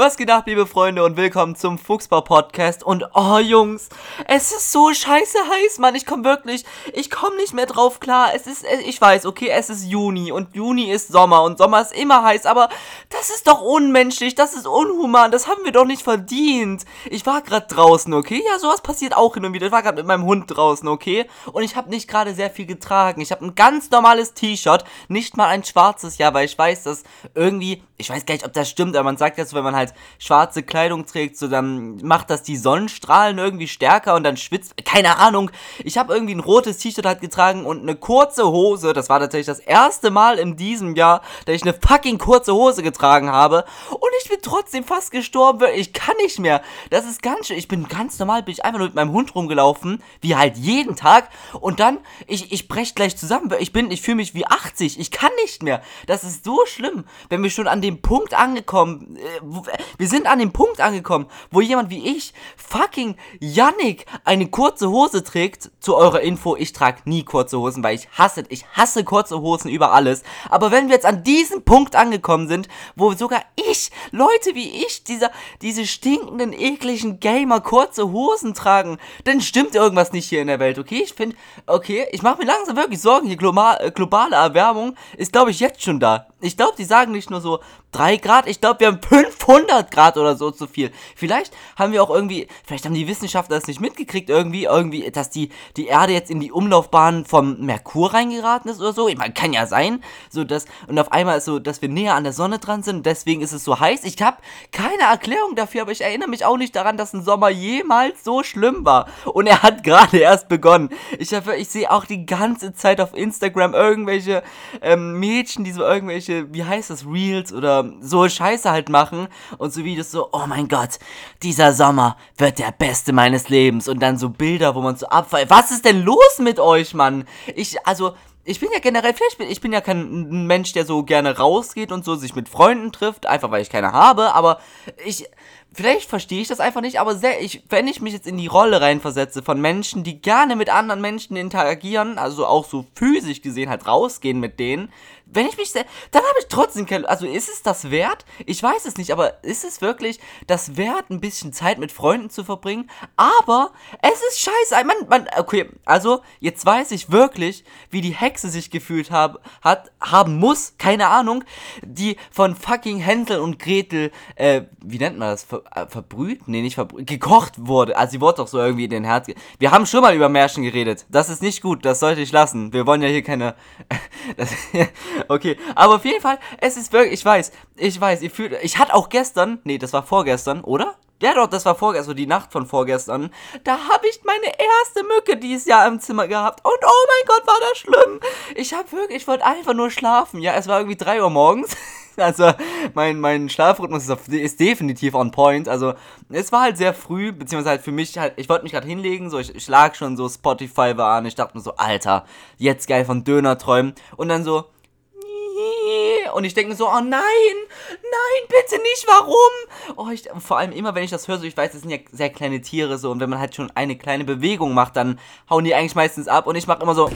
Was geht ab, liebe Freunde, und willkommen zum Fuchsbau-Podcast. Und oh, Jungs, es ist so scheiße heiß, Mann. Ich komm wirklich, ich komm nicht mehr drauf klar. Es ist, ich weiß, okay, es ist Juni und Juni ist Sommer und Sommer ist immer heiß, aber das ist doch unmenschlich, das ist unhuman, das haben wir doch nicht verdient. Ich war gerade draußen, okay? Ja, sowas passiert auch hin und wieder. Ich war gerade mit meinem Hund draußen, okay? Und ich habe nicht gerade sehr viel getragen. Ich habe ein ganz normales T-Shirt, nicht mal ein schwarzes, ja, weil ich weiß, dass irgendwie, ich weiß gar nicht, ob das stimmt, aber man sagt ja so, wenn man halt schwarze Kleidung trägt, so dann macht das die Sonnenstrahlen irgendwie stärker und dann schwitzt. Keine Ahnung. Ich habe irgendwie ein rotes T-Shirt halt getragen und eine kurze Hose. Das war tatsächlich das erste Mal in diesem Jahr, dass ich eine fucking kurze Hose getragen habe. Und ich bin trotzdem fast gestorben. Ich kann nicht mehr. Das ist ganz schön. Ich bin ganz normal, bin ich einfach nur mit meinem Hund rumgelaufen, wie halt jeden Tag. Und dann, ich, ich brech gleich zusammen. Ich bin, ich fühle mich wie 80. Ich kann nicht mehr. Das ist so schlimm, wenn wir schon an dem Punkt angekommen, äh, wir sind an dem Punkt angekommen, wo jemand wie ich, fucking Yannick, eine kurze Hose trägt. Zu eurer Info, ich trage nie kurze Hosen, weil ich hasse, ich hasse kurze Hosen über alles. Aber wenn wir jetzt an diesem Punkt angekommen sind, wo sogar ich, Leute wie ich, dieser, diese stinkenden, ekligen Gamer kurze Hosen tragen, dann stimmt irgendwas nicht hier in der Welt, okay? Ich finde, okay, ich mache mir langsam wirklich Sorgen. Die global, globale Erwärmung ist, glaube ich, jetzt schon da. Ich glaube, die sagen nicht nur so 3 Grad, ich glaube, wir haben 500 Grad oder so zu viel. Vielleicht haben wir auch irgendwie, vielleicht haben die Wissenschaftler das nicht mitgekriegt, irgendwie, irgendwie, dass die, die Erde jetzt in die Umlaufbahn vom Merkur reingeraten ist oder so. Ich meine, kann ja sein, so dass, und auf einmal ist so, dass wir näher an der Sonne dran sind, deswegen ist es so heiß. Ich habe keine Erklärung dafür, aber ich erinnere mich auch nicht daran, dass ein Sommer jemals so schlimm war. Und er hat gerade erst begonnen. Ich, ich sehe auch die ganze Zeit auf Instagram irgendwelche ähm, Mädchen, die so irgendwelche, wie heißt das, Reels oder so Scheiße halt machen und so Videos so, oh mein Gott, dieser Sommer wird der beste meines Lebens und dann so Bilder, wo man so abfällt. Was ist denn los mit euch, Mann? Ich, also, ich bin ja generell, vielleicht bin ich bin ja kein Mensch, der so gerne rausgeht und so sich mit Freunden trifft, einfach weil ich keine habe, aber ich, vielleicht verstehe ich das einfach nicht, aber sehr, ich, wenn ich mich jetzt in die Rolle reinversetze von Menschen, die gerne mit anderen Menschen interagieren, also auch so physisch gesehen halt rausgehen mit denen, wenn ich mich, dann habe ich trotzdem keine, also ist es das wert? Ich weiß es nicht, aber ist es wirklich das wert, ein bisschen Zeit mit Freunden zu verbringen? Aber es ist scheiße, man, man, okay, also jetzt weiß ich wirklich, wie die Hexe sich gefühlt hab, hat, haben muss, keine Ahnung, die von fucking Hänsel und Gretel, äh, wie nennt man das, Ver, äh, verbrüht? Nee, nicht verbrüht, gekocht wurde. Also sie wurde doch so irgendwie in den Herz, wir haben schon mal über Märchen geredet, das ist nicht gut, das sollte ich lassen. Wir wollen ja hier keine, das, Okay, aber auf jeden Fall, es ist wirklich, ich weiß, ich weiß, ihr fühlt, ich hatte auch gestern, nee, das war vorgestern, oder? Ja doch, das war vorgestern, die Nacht von vorgestern. Da habe ich meine erste Mücke dieses Jahr im Zimmer gehabt. Und oh mein Gott, war das schlimm. Ich habe wirklich, ich wollte einfach nur schlafen. Ja, es war irgendwie 3 Uhr morgens. Also mein, mein Schlafrhythmus ist, ist, definitiv on point. Also es war halt sehr früh, beziehungsweise halt für mich halt, ich wollte mich gerade hinlegen, so ich, ich lag schon so, Spotify war an. Ich dachte mir so, Alter, jetzt geil von Döner träumen. Und dann so, und ich denke so, oh nein, nein, bitte nicht, warum? Oh, ich, vor allem immer, wenn ich das höre, so, ich weiß, das sind ja sehr kleine Tiere so. Und wenn man halt schon eine kleine Bewegung macht, dann hauen die eigentlich meistens ab. Und ich mache immer so.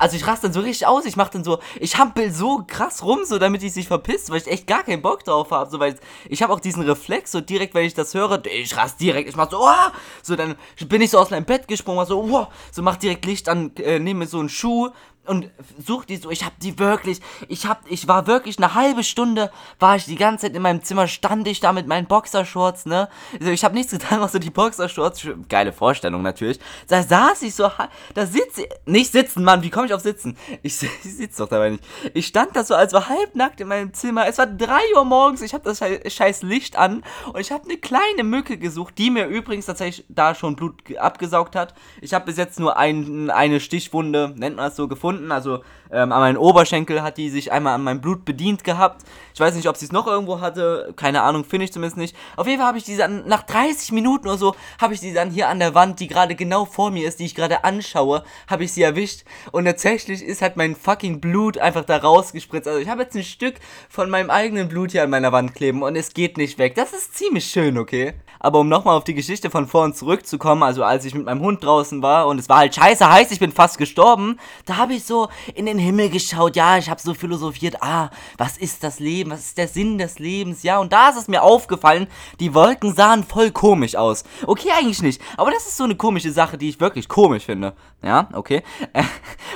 Also ich raste dann so richtig aus, ich mache dann so, ich hampel so krass rum, so damit ich sich verpisst, weil ich echt gar keinen Bock drauf habe, so weil ich habe auch diesen Reflex, so direkt, wenn ich das höre, ich raste direkt, ich mach so, oh, so dann bin ich so aus meinem Bett gesprungen, so, oh, so mach direkt Licht an, äh, nehme so einen Schuh, und such die so. Ich hab die wirklich. Ich hab, ich war wirklich eine halbe Stunde, war ich die ganze Zeit in meinem Zimmer, stand ich da mit meinen Boxershorts, ne? Also ich habe nichts getan, außer die Boxershorts. Geile Vorstellung natürlich. Da saß ich so, da sitze ich. Nicht sitzen, Mann, wie komme ich auf sitzen? Ich, ich sitze doch dabei nicht. Ich stand da so als halbnackt in meinem Zimmer. Es war 3 Uhr morgens, ich habe das scheiß Licht an und ich habe eine kleine Mücke gesucht, die mir übrigens tatsächlich da schon Blut abgesaugt hat. Ich habe bis jetzt nur ein, eine Stichwunde, nennt man das so, gefunden gefunden. Also ähm, an meinen Oberschenkel hat die sich einmal an meinem Blut bedient gehabt. Ich weiß nicht, ob sie es noch irgendwo hatte. Keine Ahnung, finde ich zumindest nicht. Auf jeden Fall habe ich die dann, nach 30 Minuten oder so, habe ich die dann hier an der Wand, die gerade genau vor mir ist, die ich gerade anschaue, habe ich sie erwischt. Und tatsächlich ist halt mein fucking Blut einfach da rausgespritzt. Also ich habe jetzt ein Stück von meinem eigenen Blut hier an meiner Wand kleben und es geht nicht weg. Das ist ziemlich schön, okay? Aber um nochmal auf die Geschichte von vorn zurückzukommen, also als ich mit meinem Hund draußen war und es war halt scheiße heiß, ich bin fast gestorben, da habe ich so in den Himmel geschaut, ja, ich habe so philosophiert, ah, was ist das Leben, was ist der Sinn des Lebens, ja, und da ist es mir aufgefallen, die Wolken sahen voll komisch aus. Okay, eigentlich nicht, aber das ist so eine komische Sache, die ich wirklich komisch finde. Ja, okay.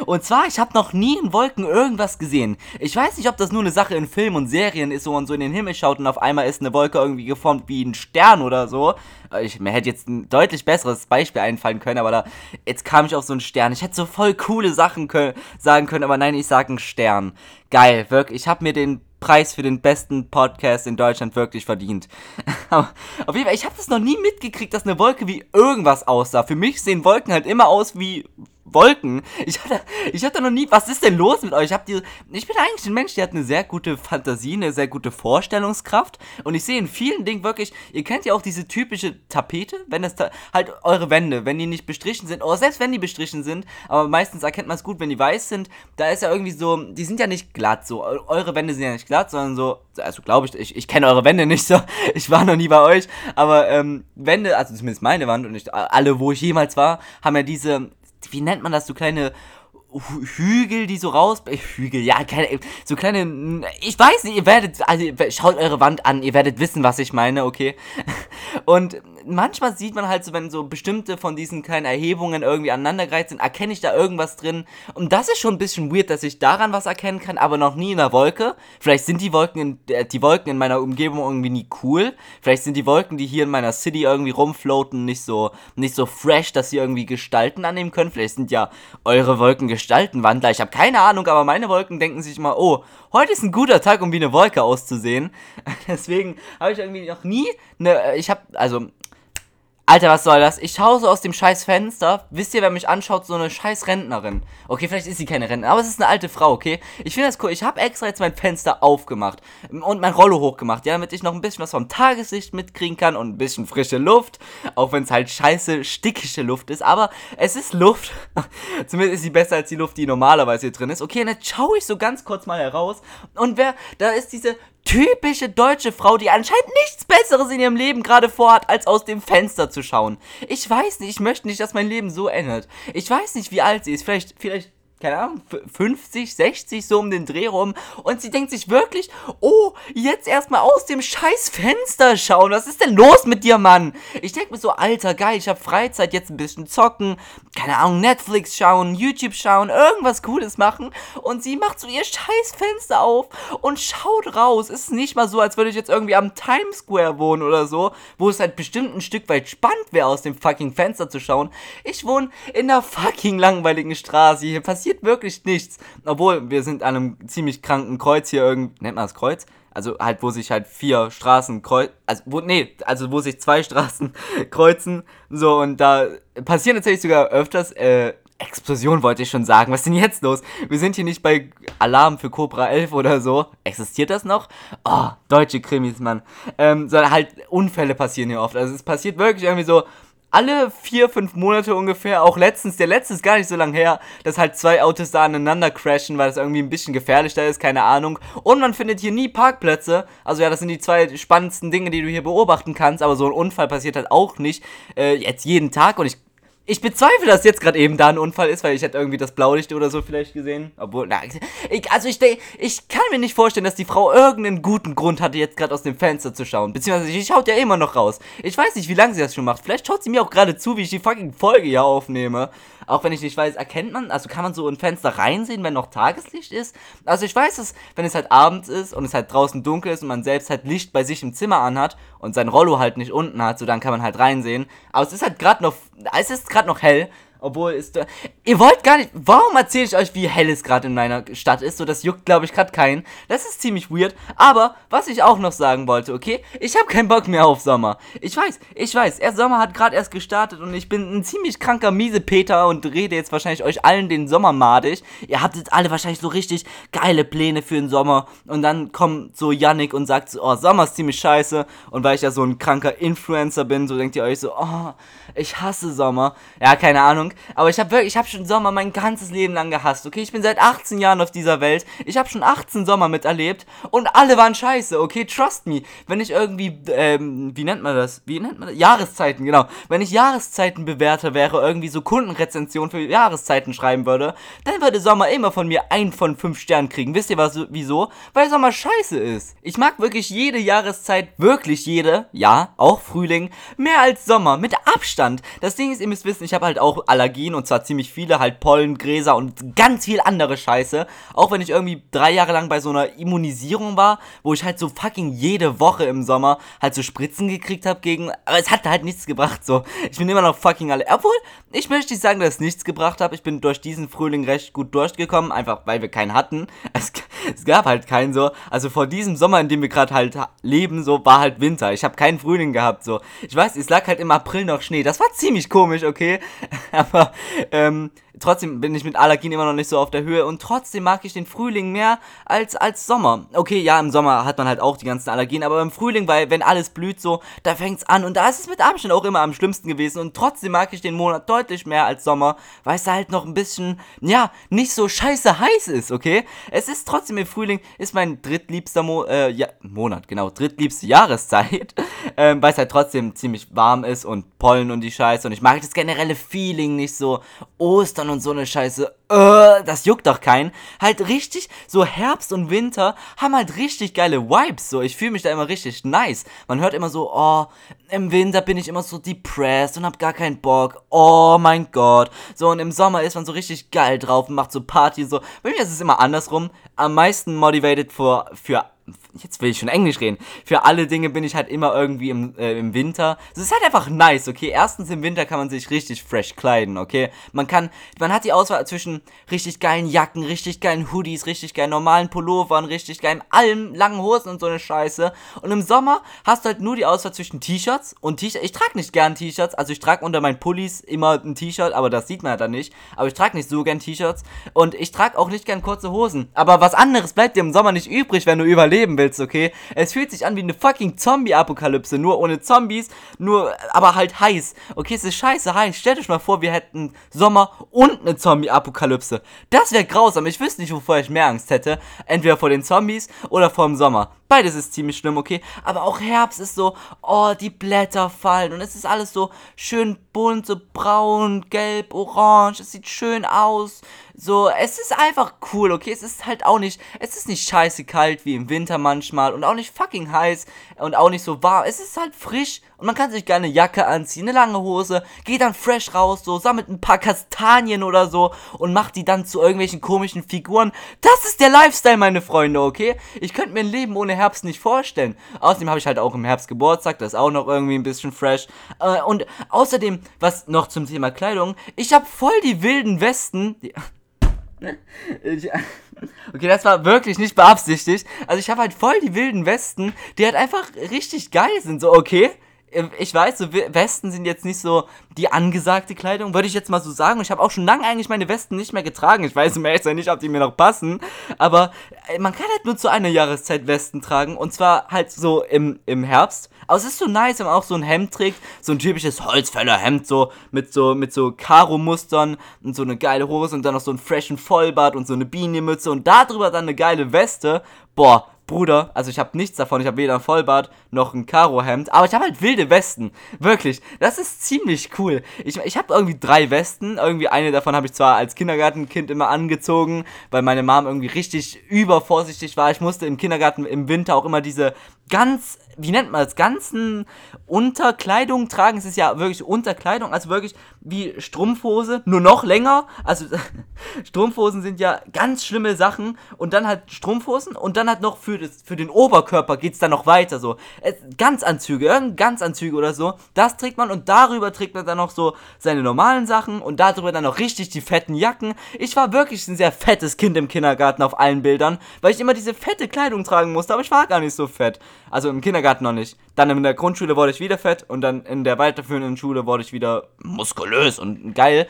Und zwar, ich habe noch nie in Wolken irgendwas gesehen. Ich weiß nicht, ob das nur eine Sache in Filmen und Serien ist, wo man so in den Himmel schaut und auf einmal ist eine Wolke irgendwie geformt wie ein Stern oder so. Ich, mir hätte jetzt ein deutlich besseres Beispiel einfallen können, aber da, jetzt kam ich auf so einen Stern. Ich hätte so voll coole Sachen können, sagen können, aber nein, ich sage einen Stern. Geil, wirklich. Ich habe mir den Preis für den besten Podcast in Deutschland wirklich verdient. auf jeden Fall, ich habe das noch nie mitgekriegt, dass eine Wolke wie irgendwas aussah. Für mich sehen Wolken halt immer aus wie Wolken. Ich hatte, ich hatte noch nie, was ist denn los mit euch? Ich, hab die, ich bin eigentlich ein Mensch, der hat eine sehr gute Fantasie, eine sehr gute Vorstellungskraft. Und ich sehe in vielen Dingen wirklich, ihr kennt ja auch diese typische Tapete, wenn das halt eure Wände, wenn die nicht bestrichen sind, oder selbst wenn die bestrichen sind, aber meistens erkennt man es gut, wenn die weiß sind, da ist ja irgendwie so, die sind ja nicht glatt so. Eure Wände sind ja nicht glatt, sondern so, also glaube ich, ich, ich kenne eure Wände nicht so, ich war noch nie bei euch, aber ähm, Wände, also zumindest meine Wand und nicht alle, wo ich jemals war, haben ja diese wie nennt man das, so kleine Hügel, die so raus. Äh, Hügel, ja, keine, so kleine. Ich weiß nicht, ihr werdet. Also, schaut eure Wand an, ihr werdet wissen, was ich meine, okay? Und manchmal sieht man halt so, wenn so bestimmte von diesen kleinen Erhebungen irgendwie aneinandergereiht sind, erkenne ich da irgendwas drin. Und das ist schon ein bisschen weird, dass ich daran was erkennen kann, aber noch nie in der Wolke. Vielleicht sind die Wolken in, äh, die Wolken in meiner Umgebung irgendwie nie cool. Vielleicht sind die Wolken, die hier in meiner City irgendwie rumfloaten, nicht so, nicht so fresh, dass sie irgendwie Gestalten annehmen können. Vielleicht sind ja eure Wolken Gestaltenwandler. Ich habe keine Ahnung, aber meine Wolken denken sich mal, oh, heute ist ein guter Tag, um wie eine Wolke auszusehen. Deswegen habe ich irgendwie noch nie eine, äh, ich habe, also Alter, was soll das? Ich schaue so aus dem scheiß Fenster. Wisst ihr, wer mich anschaut? So eine scheiß Rentnerin. Okay, vielleicht ist sie keine Rentnerin, aber es ist eine alte Frau, okay? Ich finde das cool. Ich habe extra jetzt mein Fenster aufgemacht und mein Rollo hochgemacht, ja, damit ich noch ein bisschen was vom Tageslicht mitkriegen kann und ein bisschen frische Luft. Auch wenn es halt scheiße stickige Luft ist, aber es ist Luft. Zumindest ist sie besser als die Luft, die normalerweise hier drin ist. Okay, und jetzt schaue ich so ganz kurz mal heraus und wer, da ist diese typische deutsche Frau, die anscheinend nichts Besseres in ihrem Leben gerade vorhat, als aus dem Fenster zu schauen. Ich weiß nicht, ich möchte nicht, dass mein Leben so endet. Ich weiß nicht, wie alt sie ist. Vielleicht, vielleicht keine Ahnung, 50, 60 so um den Dreh rum und sie denkt sich wirklich, oh, jetzt erstmal aus dem scheiß Fenster schauen. Was ist denn los mit dir, Mann? Ich denke mir so, alter, geil, ich habe Freizeit, jetzt ein bisschen zocken, keine Ahnung, Netflix schauen, YouTube schauen, irgendwas Cooles machen und sie macht so ihr scheiß Fenster auf und schaut raus. Ist nicht mal so, als würde ich jetzt irgendwie am Times Square wohnen oder so, wo es halt bestimmt ein Stück weit spannend wäre, aus dem fucking Fenster zu schauen. Ich wohne in einer fucking langweiligen Straße. Hier passiert passiert wirklich nichts. Obwohl, wir sind an einem ziemlich kranken Kreuz hier irgendwie. Nennt man das Kreuz? Also halt, wo sich halt vier Straßen kreuzen. Also, wo, nee, also wo sich zwei Straßen kreuzen. So, und da passieren natürlich sogar öfters, äh, Explosion wollte ich schon sagen. Was ist denn jetzt los? Wir sind hier nicht bei Alarm für Cobra 11 oder so. Existiert das noch? Oh, deutsche Krimis, Mann. Ähm, sondern halt Unfälle passieren hier oft. Also es passiert wirklich irgendwie so, alle vier, fünf Monate ungefähr, auch letztens, der letzte ist gar nicht so lange her, dass halt zwei Autos da aneinander crashen, weil das irgendwie ein bisschen gefährlich da ist, keine Ahnung. Und man findet hier nie Parkplätze. Also ja, das sind die zwei spannendsten Dinge, die du hier beobachten kannst, aber so ein Unfall passiert halt auch nicht äh, jetzt jeden Tag und ich ich bezweifle, dass jetzt gerade eben da ein Unfall ist, weil ich hätte irgendwie das Blaulicht oder so vielleicht gesehen. Obwohl, na, ich, also ich denke, ich kann mir nicht vorstellen, dass die Frau irgendeinen guten Grund hatte, jetzt gerade aus dem Fenster zu schauen. Beziehungsweise, sie schaut ja immer noch raus. Ich weiß nicht, wie lange sie das schon macht. Vielleicht schaut sie mir auch gerade zu, wie ich die fucking Folge hier aufnehme. Auch wenn ich nicht weiß, erkennt man, also kann man so ein Fenster reinsehen, wenn noch Tageslicht ist? Also ich weiß es, wenn es halt abends ist und es halt draußen dunkel ist und man selbst halt Licht bei sich im Zimmer anhat und sein Rollo halt nicht unten hat, so dann kann man halt reinsehen. Aber es ist halt gerade noch, es ist gerade noch hell obwohl ist. Ihr wollt gar nicht. Warum erzähle ich euch, wie hell es gerade in meiner Stadt ist? So, das juckt, glaube ich, gerade keinen. Das ist ziemlich weird. Aber, was ich auch noch sagen wollte, okay? Ich habe keinen Bock mehr auf Sommer. Ich weiß, ich weiß. Der Sommer hat gerade erst gestartet und ich bin ein ziemlich kranker Miesepeter und rede jetzt wahrscheinlich euch allen den Sommer madig. Ihr habt jetzt alle wahrscheinlich so richtig geile Pläne für den Sommer. Und dann kommt so Yannick und sagt so, oh, Sommer ist ziemlich scheiße. Und weil ich ja so ein kranker Influencer bin, so denkt ihr euch so, oh, ich hasse Sommer. Ja, keine Ahnung. Aber ich habe wirklich, ich habe schon Sommer mein ganzes Leben lang gehasst, okay? Ich bin seit 18 Jahren auf dieser Welt. Ich habe schon 18 Sommer miterlebt und alle waren scheiße, okay? Trust me. Wenn ich irgendwie, ähm, wie nennt man das? Wie nennt man das? Jahreszeiten, genau. Wenn ich Jahreszeitenbewerter wäre, irgendwie so Kundenrezension für Jahreszeiten schreiben würde, dann würde Sommer immer von mir ein von fünf Sternen kriegen. Wisst ihr was, wieso? Weil Sommer scheiße ist. Ich mag wirklich jede Jahreszeit, wirklich jede, ja, auch Frühling, mehr als Sommer, mit Abstand. Das Ding ist, ihr müsst wissen, ich habe halt auch Allergien und zwar ziemlich viele, halt Pollen, Gräser und ganz viel andere Scheiße. Auch wenn ich irgendwie drei Jahre lang bei so einer Immunisierung war, wo ich halt so fucking jede Woche im Sommer halt so Spritzen gekriegt habe gegen, aber es hat halt nichts gebracht, so. Ich bin immer noch fucking alle, obwohl, ich möchte nicht sagen, dass es nichts gebracht hat. Ich bin durch diesen Frühling recht gut durchgekommen, einfach weil wir keinen hatten. Es, es gab halt keinen so. Also vor diesem Sommer, in dem wir gerade halt leben, so war halt Winter. Ich habe keinen Frühling gehabt, so. Ich weiß, es lag halt im April noch Schnee. Das war ziemlich komisch, okay? Aber ähm, trotzdem bin ich mit Allergien immer noch nicht so auf der Höhe und trotzdem mag ich den Frühling mehr als, als Sommer. Okay, ja, im Sommer hat man halt auch die ganzen Allergien, aber im Frühling, weil wenn alles blüht so, da fängt's an und da ist es mit Abstand auch immer am schlimmsten gewesen und trotzdem mag ich den Monat deutlich mehr als Sommer, weil es halt noch ein bisschen, ja, nicht so scheiße heiß ist, okay? Es ist trotzdem im Frühling, ist mein drittliebster Mo äh, ja, Monat, genau, drittliebste Jahreszeit, ähm, weil es halt trotzdem ziemlich warm ist und Pollen und die Scheiße und ich mag das generelle Feeling nicht so. Ostern und so eine Scheiße, äh, das juckt doch keinen. Halt richtig, so Herbst und Winter haben halt richtig geile Vibes, so. Ich fühle mich da immer richtig nice. Man hört immer so, oh, im Winter bin ich immer so depressed und hab gar keinen Bock. Oh mein Gott. So, und im Sommer ist man so richtig geil drauf und macht so Party so. Bei mir ist es immer andersrum. Am meisten motivated für, für jetzt will ich schon Englisch reden. Für alle Dinge bin ich halt immer irgendwie im, äh, im Winter. Es ist halt einfach nice, okay? Erstens im Winter kann man sich richtig fresh kleiden, okay? Man kann, man hat die Auswahl zwischen richtig geilen Jacken, richtig geilen Hoodies, richtig geilen normalen Pullovern, richtig geilen allem, langen Hosen und so eine Scheiße. Und im Sommer hast du halt nur die Auswahl zwischen T-Shirts und T-Shirts. Ich trage nicht gern T-Shirts, also ich trage unter meinen Pullis immer ein T-Shirt, aber das sieht man ja dann nicht. Aber ich trage nicht so gern T-Shirts und ich trage auch nicht gern kurze Hosen. Aber was anderes bleibt dir im Sommer nicht übrig, wenn du überleben willst willst, okay? Es fühlt sich an wie eine fucking Zombie-Apokalypse, nur ohne Zombies, nur, aber halt heiß. Okay, es ist scheiße heiß. Stellt euch mal vor, wir hätten Sommer und eine Zombie-Apokalypse. Das wäre grausam. Ich wüsste nicht, wovor ich mehr Angst hätte. Entweder vor den Zombies oder vor dem Sommer. Beides ist ziemlich schlimm, okay? Aber auch Herbst ist so, oh, die Blätter fallen und es ist alles so schön bunt, so braun, gelb, orange. Es sieht schön aus. So, es ist einfach cool, okay? Es ist halt auch nicht, es ist nicht scheiße kalt wie im Winter manchmal und auch nicht fucking heiß und auch nicht so warm. Es ist halt frisch und man kann sich gerne eine Jacke anziehen, eine lange Hose, geht dann fresh raus, so, sammelt ein paar Kastanien oder so und macht die dann zu irgendwelchen komischen Figuren. Das ist der Lifestyle, meine Freunde, okay? Ich könnte mir ein Leben ohne Herbst nicht vorstellen. Außerdem habe ich halt auch im Herbst Geburtstag, das ist auch noch irgendwie ein bisschen fresh. Äh, und außerdem, was noch zum Thema Kleidung, ich habe voll die wilden Westen. Die okay, das war wirklich nicht beabsichtigt. Also ich habe halt voll die wilden Westen, die halt einfach richtig geil sind. So, okay, ich weiß, so Westen sind jetzt nicht so die angesagte Kleidung, würde ich jetzt mal so sagen. Ich habe auch schon lange eigentlich meine Westen nicht mehr getragen. Ich weiß im Ehrlich nicht, ob die mir noch passen. Aber äh, man kann halt nur zu einer Jahreszeit Westen tragen. Und zwar halt so im, im Herbst. Aber es ist so nice, wenn man auch so ein Hemd trägt. So ein typisches Holzfällerhemd, so mit so, mit so Karo-Mustern und so eine geile Hose und dann noch so ein freshen Vollbart und so eine Bienenmütze und darüber dann eine geile Weste. Boah, Bruder, also ich habe nichts davon. Ich habe weder ein Vollbart noch ein Karohemd. Aber ich habe halt wilde Westen. Wirklich. Das ist ziemlich cool. Ich, ich habe irgendwie drei Westen. Irgendwie eine davon habe ich zwar als Kindergartenkind immer angezogen, weil meine Mom irgendwie richtig übervorsichtig war. Ich musste im Kindergarten im Winter auch immer diese ganz, wie nennt man das, ganzen Unterkleidung tragen. Es ist ja wirklich Unterkleidung, also wirklich wie Strumpfhose, nur noch länger. Also Strumpfhosen sind ja ganz schlimme Sachen und dann halt Strumpfhosen und dann halt noch für, das, für den Oberkörper geht es dann noch weiter so. Ganzanzüge, irgendein Ganzanzüge oder so, das trägt man und darüber trägt man dann noch so seine normalen Sachen und darüber dann noch richtig die fetten Jacken. Ich war wirklich ein sehr fettes Kind im Kindergarten auf allen Bildern, weil ich immer diese fette Kleidung tragen musste, aber ich war gar nicht so fett. Also im Kindergarten noch nicht. Dann in der Grundschule wurde ich wieder fett und dann in der weiterführenden Schule wurde ich wieder muskulös und geil.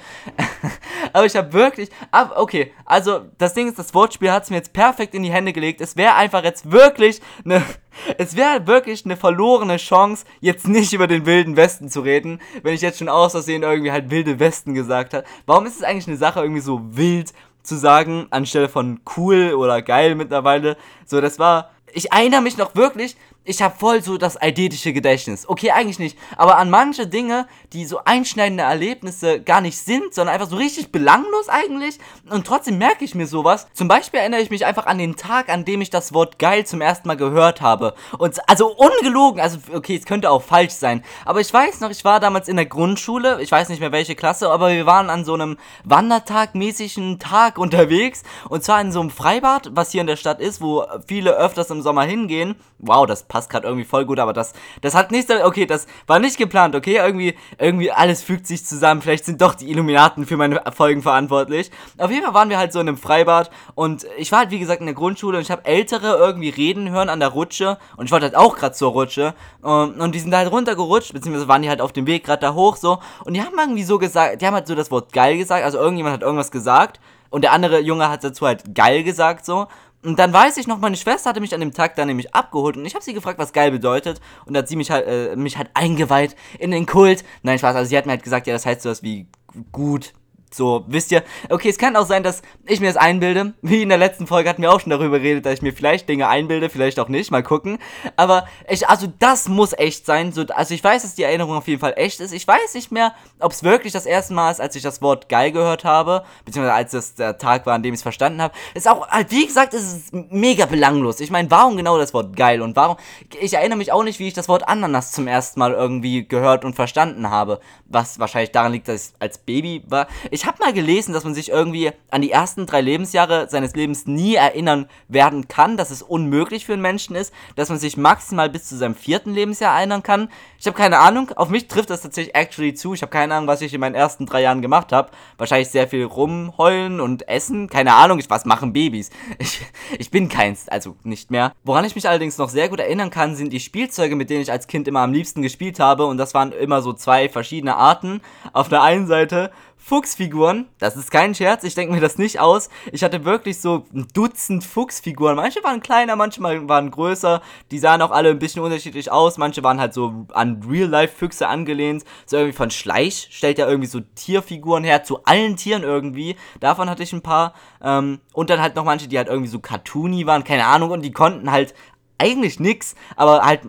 aber ich habe wirklich. Ab, okay, also das Ding ist, das Wortspiel hat es mir jetzt perfekt in die Hände gelegt. Es wäre einfach jetzt wirklich eine. Es wäre wirklich eine verlorene Chance, jetzt nicht über den wilden Westen zu reden, wenn ich jetzt schon aus irgendwie halt wilde Westen gesagt habe. Warum ist es eigentlich eine Sache irgendwie so wild zu sagen, anstelle von cool oder geil mittlerweile? So, das war. Ich erinnere mich noch wirklich, ich habe voll so das eidetische Gedächtnis. Okay, eigentlich nicht. Aber an manche Dinge, die so einschneidende Erlebnisse gar nicht sind, sondern einfach so richtig belanglos eigentlich. Und trotzdem merke ich mir sowas. Zum Beispiel erinnere ich mich einfach an den Tag, an dem ich das Wort geil zum ersten Mal gehört habe. Und also ungelogen, also okay, es könnte auch falsch sein. Aber ich weiß noch, ich war damals in der Grundschule, ich weiß nicht mehr welche Klasse, aber wir waren an so einem Wandertag-mäßigen Tag unterwegs. Und zwar in so einem Freibad, was hier in der Stadt ist, wo viele öfters im Sommer hingehen. Wow, das passt gerade irgendwie voll gut, aber das, das hat nichts, okay, das war nicht geplant, okay, irgendwie, irgendwie alles fügt sich zusammen, vielleicht sind doch die Illuminaten für meine Folgen verantwortlich. Auf jeden Fall waren wir halt so in einem Freibad und ich war halt, wie gesagt, in der Grundschule und ich habe Ältere irgendwie reden hören an der Rutsche und ich wollte halt auch gerade zur Rutsche und, und die sind halt runtergerutscht, beziehungsweise waren die halt auf dem Weg gerade da hoch so und die haben irgendwie so gesagt, die haben halt so das Wort geil gesagt, also irgendjemand hat irgendwas gesagt und der andere Junge hat dazu halt geil gesagt so und dann weiß ich noch, meine Schwester hatte mich an dem Tag dann nämlich abgeholt und ich habe sie gefragt, was geil bedeutet. Und da hat sie mich halt, äh, mich halt eingeweiht in den Kult. Nein, Spaß, also sie hat mir halt gesagt, ja, das heißt sowas wie gut, so, wisst ihr? Okay, es kann auch sein, dass ich mir das einbilde. Wie in der letzten Folge hatten wir auch schon darüber geredet, dass ich mir vielleicht Dinge einbilde, vielleicht auch nicht, mal gucken. Aber ich, also das muss echt sein. So, also ich weiß, dass die Erinnerung auf jeden Fall echt ist. Ich weiß nicht mehr, ob es wirklich das erste Mal ist, als ich das Wort geil gehört habe, beziehungsweise als es der Tag war, an dem ich es verstanden habe. Ist auch, halt, wie gesagt, ist es mega belanglos. Ich meine, warum genau das Wort geil und warum? Ich erinnere mich auch nicht, wie ich das Wort Ananas zum ersten Mal irgendwie gehört und verstanden habe. Was wahrscheinlich daran liegt, dass ich als Baby war. Ich ich habe mal gelesen, dass man sich irgendwie an die ersten drei Lebensjahre seines Lebens nie erinnern werden kann, dass es unmöglich für einen Menschen ist, dass man sich maximal bis zu seinem vierten Lebensjahr erinnern kann. Ich habe keine Ahnung, auf mich trifft das tatsächlich actually zu. Ich habe keine Ahnung, was ich in meinen ersten drei Jahren gemacht habe. Wahrscheinlich sehr viel rumheulen und essen. Keine Ahnung, ich, was machen Babys? Ich, ich bin keins, also nicht mehr. Woran ich mich allerdings noch sehr gut erinnern kann, sind die Spielzeuge, mit denen ich als Kind immer am liebsten gespielt habe. Und das waren immer so zwei verschiedene Arten. Auf der einen Seite Fuchsfiguren. Das ist kein Scherz, ich denke mir das nicht aus. Ich hatte wirklich so ein Dutzend Fuchsfiguren. Manche waren kleiner, manche waren größer. Die sahen auch alle ein bisschen unterschiedlich aus. Manche waren halt so an Real-Life-Füchse angelehnt. So irgendwie von Schleich stellt ja irgendwie so Tierfiguren her, zu allen Tieren irgendwie. Davon hatte ich ein paar. Ähm, und dann halt noch manche, die halt irgendwie so cartoony waren, keine Ahnung. Und die konnten halt eigentlich nix, aber halt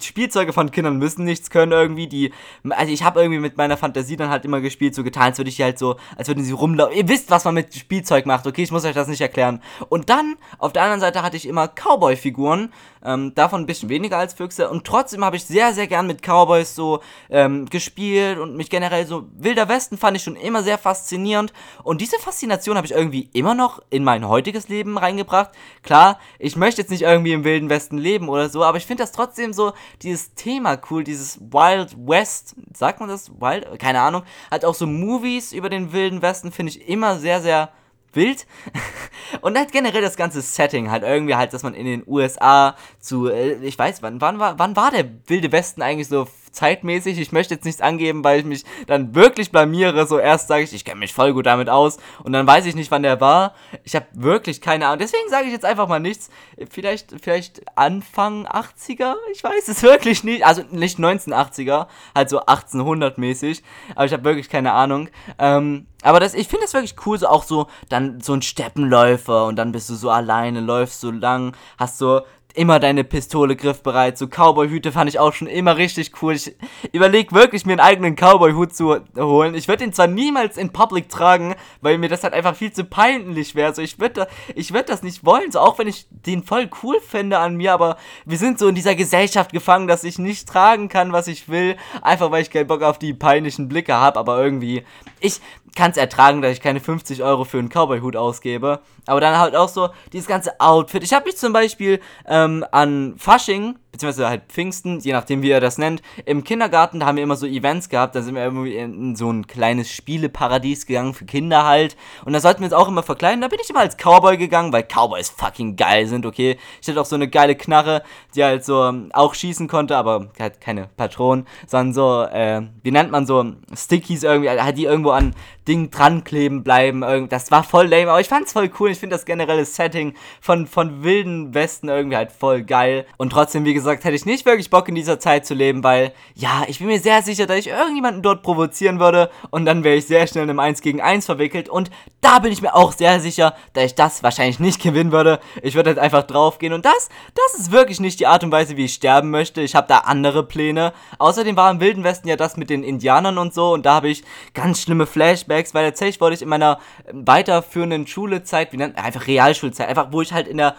Spielzeuge von Kindern müssen nichts können irgendwie. Die, also ich habe irgendwie mit meiner Fantasie dann halt immer gespielt, so getan, als würde ich die halt so, als würden sie rumlaufen. Ihr wisst, was man mit Spielzeug macht, okay? Ich muss euch das nicht erklären. Und dann, auf der anderen Seite hatte ich immer Cowboy-Figuren, ähm, davon ein bisschen weniger als Füchse. Und trotzdem habe ich sehr, sehr gern mit Cowboys so ähm, gespielt und mich generell so, Wilder Westen fand ich schon immer sehr faszinierend. Und diese Faszination habe ich irgendwie immer noch in mein heutiges Leben reingebracht. Klar, ich möchte jetzt nicht irgendwie im Wilden Westen leben oder so, aber ich finde das trotzdem so, dieses Thema cool, dieses Wild West, sagt man das? Wild? Keine Ahnung. Halt auch so Movies über den Wilden Westen finde ich immer sehr, sehr wild. Und halt generell das ganze Setting halt irgendwie halt, dass man in den USA zu, äh, ich weiß, wann, wann, war, wann war der Wilde Westen eigentlich so zeitmäßig. Ich möchte jetzt nichts angeben, weil ich mich dann wirklich blamiere. So erst sage ich, ich kenne mich voll gut damit aus und dann weiß ich nicht, wann der war. Ich habe wirklich keine Ahnung. Deswegen sage ich jetzt einfach mal nichts. Vielleicht, vielleicht Anfang 80er? Ich weiß es wirklich nicht. Also nicht 1980er, halt so 1800 mäßig. Aber ich habe wirklich keine Ahnung. Ähm, aber das, ich finde das wirklich cool, so auch so, dann so ein Steppenläufer und dann bist du so alleine, läufst so lang, hast so immer deine Pistole griffbereit. So Cowboy-Hüte fand ich auch schon immer richtig cool. Ich überlege wirklich, mir einen eigenen Cowboy-Hut zu holen. Ich würde ihn zwar niemals in Public tragen, weil mir das halt einfach viel zu peinlich wäre. So, ich würde ich würd das nicht wollen, so auch wenn ich den voll cool fände an mir, aber wir sind so in dieser Gesellschaft gefangen, dass ich nicht tragen kann, was ich will, einfach weil ich keinen Bock auf die peinlichen Blicke habe, aber irgendwie, ich, kann es ertragen, dass ich keine 50 Euro für einen Cowboy-Hut ausgebe. Aber dann halt auch so dieses ganze Outfit. Ich habe mich zum Beispiel ähm, an Fasching beziehungsweise halt Pfingsten, je nachdem wie ihr das nennt. Im Kindergarten, da haben wir immer so Events gehabt, da sind wir irgendwie in so ein kleines Spieleparadies gegangen für Kinder halt. Und da sollten wir uns auch immer verkleiden. Da bin ich immer als Cowboy gegangen, weil Cowboys fucking geil sind, okay. Ich hatte auch so eine geile Knarre, die halt so ähm, auch schießen konnte, aber halt keine Patronen, sondern so, äh, wie nennt man so, Stickies irgendwie, halt die irgendwo an Ding dran kleben bleiben. Das war voll lame, aber ich fand's voll cool. Ich finde das generelle Setting von, von wilden Westen irgendwie halt voll geil. Und trotzdem, wie gesagt, hätte ich nicht wirklich Bock in dieser Zeit zu leben, weil, ja, ich bin mir sehr sicher, dass ich irgendjemanden dort provozieren würde und dann wäre ich sehr schnell in einem 1 gegen 1 verwickelt. Und da bin ich mir auch sehr sicher, dass ich das wahrscheinlich nicht gewinnen würde. Ich würde halt einfach draufgehen und das, das ist wirklich nicht die Art und Weise, wie ich sterben möchte. Ich habe da andere Pläne. Außerdem war im Wilden Westen ja das mit den Indianern und so und da habe ich ganz schlimme Flashbacks, weil tatsächlich wollte ich in meiner weiterführenden Schulezeit, wie nennt einfach Realschulzeit, einfach wo ich halt in der äh,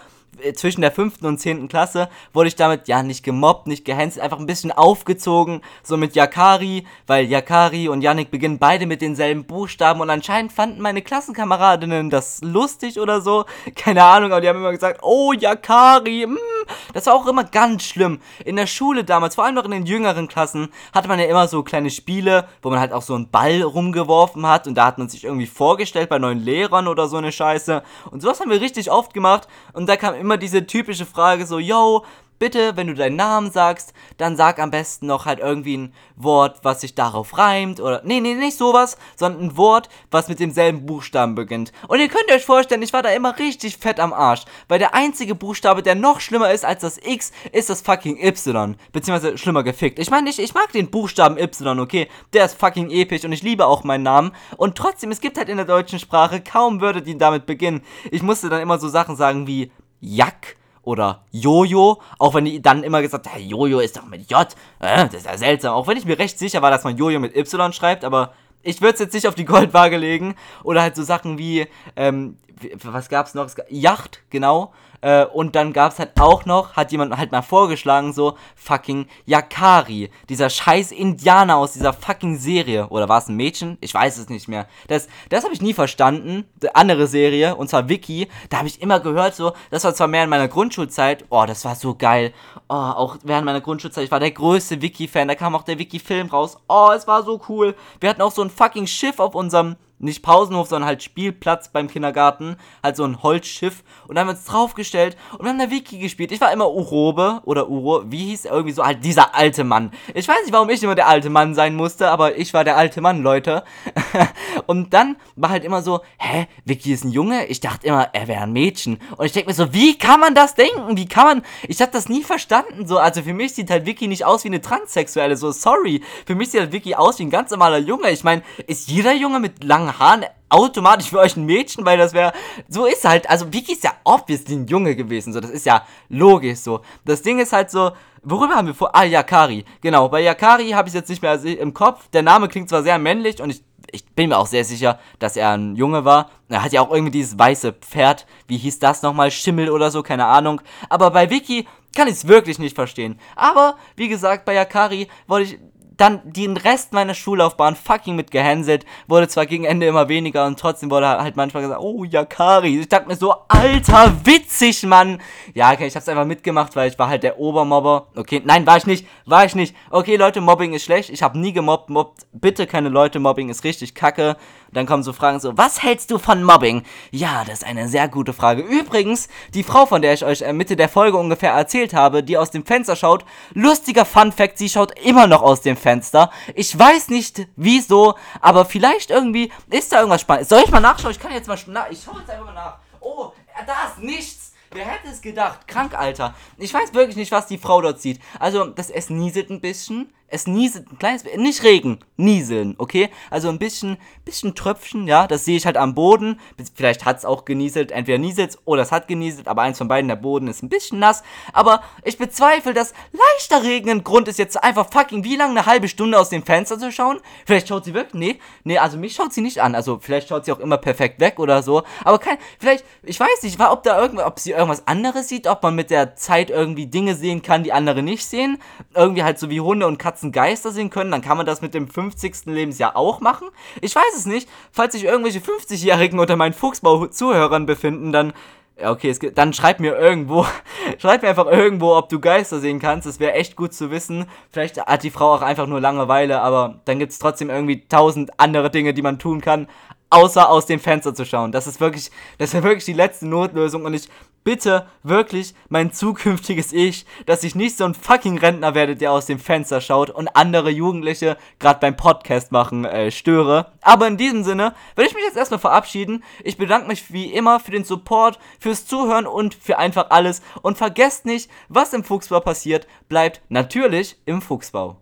zwischen der fünften und zehnten Klasse wurde ich damit ja nicht gemobbt, nicht gehänselt, einfach ein bisschen aufgezogen, so mit Yakari, weil Yakari und Yannick beginnen beide mit denselben Buchstaben und anscheinend fanden meine Klassenkameradinnen das lustig oder so, keine Ahnung, aber die haben immer gesagt, oh Yakari, mm. das war auch immer ganz schlimm. In der Schule damals, vor allem noch in den jüngeren Klassen, hatte man ja immer so kleine Spiele, wo man halt auch so einen Ball rumgeworfen hat und da hat man sich irgendwie vorgestellt bei neuen Lehrern oder so eine Scheiße und sowas haben wir richtig oft gemacht und da kam immer diese typische Frage so, yo, bitte, wenn du deinen Namen sagst, dann sag am besten noch halt irgendwie ein Wort, was sich darauf reimt oder nee, nee, nicht sowas, sondern ein Wort, was mit demselben Buchstaben beginnt. Und ihr könnt euch vorstellen, ich war da immer richtig fett am Arsch, weil der einzige Buchstabe, der noch schlimmer ist als das X, ist das fucking Y, beziehungsweise schlimmer gefickt. Ich meine, ich, ich mag den Buchstaben Y, okay, der ist fucking episch und ich liebe auch meinen Namen und trotzdem, es gibt halt in der deutschen Sprache kaum Wörter, die damit beginnen. Ich musste dann immer so Sachen sagen wie Jack oder Jojo, auch wenn die dann immer gesagt haben, Jojo ist doch mit J, äh, das ist ja seltsam, auch wenn ich mir recht sicher war, dass man Jojo mit Y schreibt, aber ich würde es jetzt nicht auf die Goldwaage legen oder halt so Sachen wie, ähm, was gab's noch? Yacht, genau. Äh, und dann gab es halt auch noch, hat jemand halt mal vorgeschlagen, so fucking Yakari. Dieser scheiß Indianer aus dieser fucking Serie. Oder war es ein Mädchen? Ich weiß es nicht mehr. Das, das habe ich nie verstanden. Die andere Serie, und zwar Wiki. Da habe ich immer gehört, so, das war zwar mehr in meiner Grundschulzeit. Oh, das war so geil. Oh, auch während meiner Grundschulzeit. Ich war der größte Wiki-Fan. Da kam auch der Wiki-Film raus. Oh, es war so cool. Wir hatten auch so ein fucking Schiff auf unserem nicht Pausenhof, sondern halt Spielplatz beim Kindergarten, halt so ein Holzschiff und dann haben wir uns draufgestellt und wir haben da Wiki gespielt. Ich war immer Urobe oder Uro, wie hieß er irgendwie so halt dieser alte Mann. Ich weiß nicht, warum ich immer der alte Mann sein musste, aber ich war der alte Mann, Leute. und dann war halt immer so, hä, Wiki ist ein Junge? Ich dachte immer, er wäre ein Mädchen. Und ich denke mir so, wie kann man das denken? Wie kann man, ich habe das nie verstanden so. Also für mich sieht halt Wiki nicht aus wie eine Transsexuelle, so sorry. Für mich sieht halt Wiki aus wie ein ganz normaler Junge. Ich meine, ist jeder Junge mit langen Haaren automatisch für euch ein Mädchen, weil das wäre, so ist halt, also Vicky ist ja obviously ein Junge gewesen, so, das ist ja logisch so. Das Ding ist halt so, worüber haben wir vor, ah, Yakari, genau, bei Yakari habe ich jetzt nicht mehr im Kopf, der Name klingt zwar sehr männlich und ich, ich bin mir auch sehr sicher, dass er ein Junge war. Er hat ja auch irgendwie dieses weiße Pferd, wie hieß das nochmal, Schimmel oder so, keine Ahnung. Aber bei Vicky kann ich es wirklich nicht verstehen. Aber, wie gesagt, bei Yakari wollte ich dann den Rest meiner Schullaufbahn fucking mit gehänselt. Wurde zwar gegen Ende immer weniger und trotzdem wurde halt manchmal gesagt, oh Yakari. Ich dachte mir so, alter, witzig, Mann. Ja, okay, ich hab's einfach mitgemacht, weil ich war halt der Obermobber. Okay, nein, war ich nicht, war ich nicht. Okay, Leute, Mobbing ist schlecht. Ich habe nie gemobbt. Mobbt bitte keine Leute. Mobbing ist richtig kacke. Dann kommen so Fragen so, was hältst du von Mobbing? Ja, das ist eine sehr gute Frage. Übrigens, die Frau, von der ich euch äh, Mitte der Folge ungefähr erzählt habe, die aus dem Fenster schaut, lustiger Fun Fact, sie schaut immer noch aus dem Fenster. Ich weiß nicht wieso, aber vielleicht irgendwie ist da irgendwas spannend. Soll ich mal nachschauen? Ich kann jetzt mal, na, ich schaue jetzt einfach mal nach. Oh, da ist nichts. Wer hätte es gedacht? Krank, Alter. Ich weiß wirklich nicht, was die Frau dort sieht. Also, das es nieselt ein bisschen. Es nieselt ein kleines bisschen. Nicht Regen, nieseln, okay? Also ein bisschen, bisschen Tröpfchen, ja. Das sehe ich halt am Boden. Vielleicht hat es auch genieselt. Entweder nieselt es oder es hat genieselt. Aber eins von beiden, der Boden ist ein bisschen nass. Aber ich bezweifle, dass leichter Regen ein Grund ist, jetzt einfach fucking wie lange eine halbe Stunde aus dem Fenster zu schauen. Vielleicht schaut sie wirklich. Nee, nee, also mich schaut sie nicht an. Also vielleicht schaut sie auch immer perfekt weg oder so. Aber kein, vielleicht, ich weiß nicht, ob da irgendwas, ob sie irgendwas anderes sieht, ob man mit der Zeit irgendwie Dinge sehen kann, die andere nicht sehen. Irgendwie halt so wie Hunde und Katzen Geister sehen können, dann kann man das mit dem 50. Lebensjahr auch machen. Ich weiß es nicht. Falls sich irgendwelche 50-Jährigen unter meinen Fuchsbau-Zuhörern befinden, dann okay, es dann schreib mir irgendwo, schreib mir einfach irgendwo, ob du Geister sehen kannst. Das wäre echt gut zu wissen. Vielleicht hat die Frau auch einfach nur Langeweile, aber dann gibt es trotzdem irgendwie tausend andere Dinge, die man tun kann, außer aus dem Fenster zu schauen. Das ist wirklich, das ist wirklich die letzte Notlösung und ich bitte wirklich mein zukünftiges Ich, dass ich nicht so ein fucking Rentner werde, der aus dem Fenster schaut und andere Jugendliche gerade beim Podcast machen äh, störe. Aber in diesem Sinne werde ich mich jetzt erstmal verabschieden. Ich bedanke mich wie immer für den Support, fürs Zuhören und für einfach alles. Und vergesst nicht, was im Fuchsbau passiert, bleibt natürlich im Fuchsbau.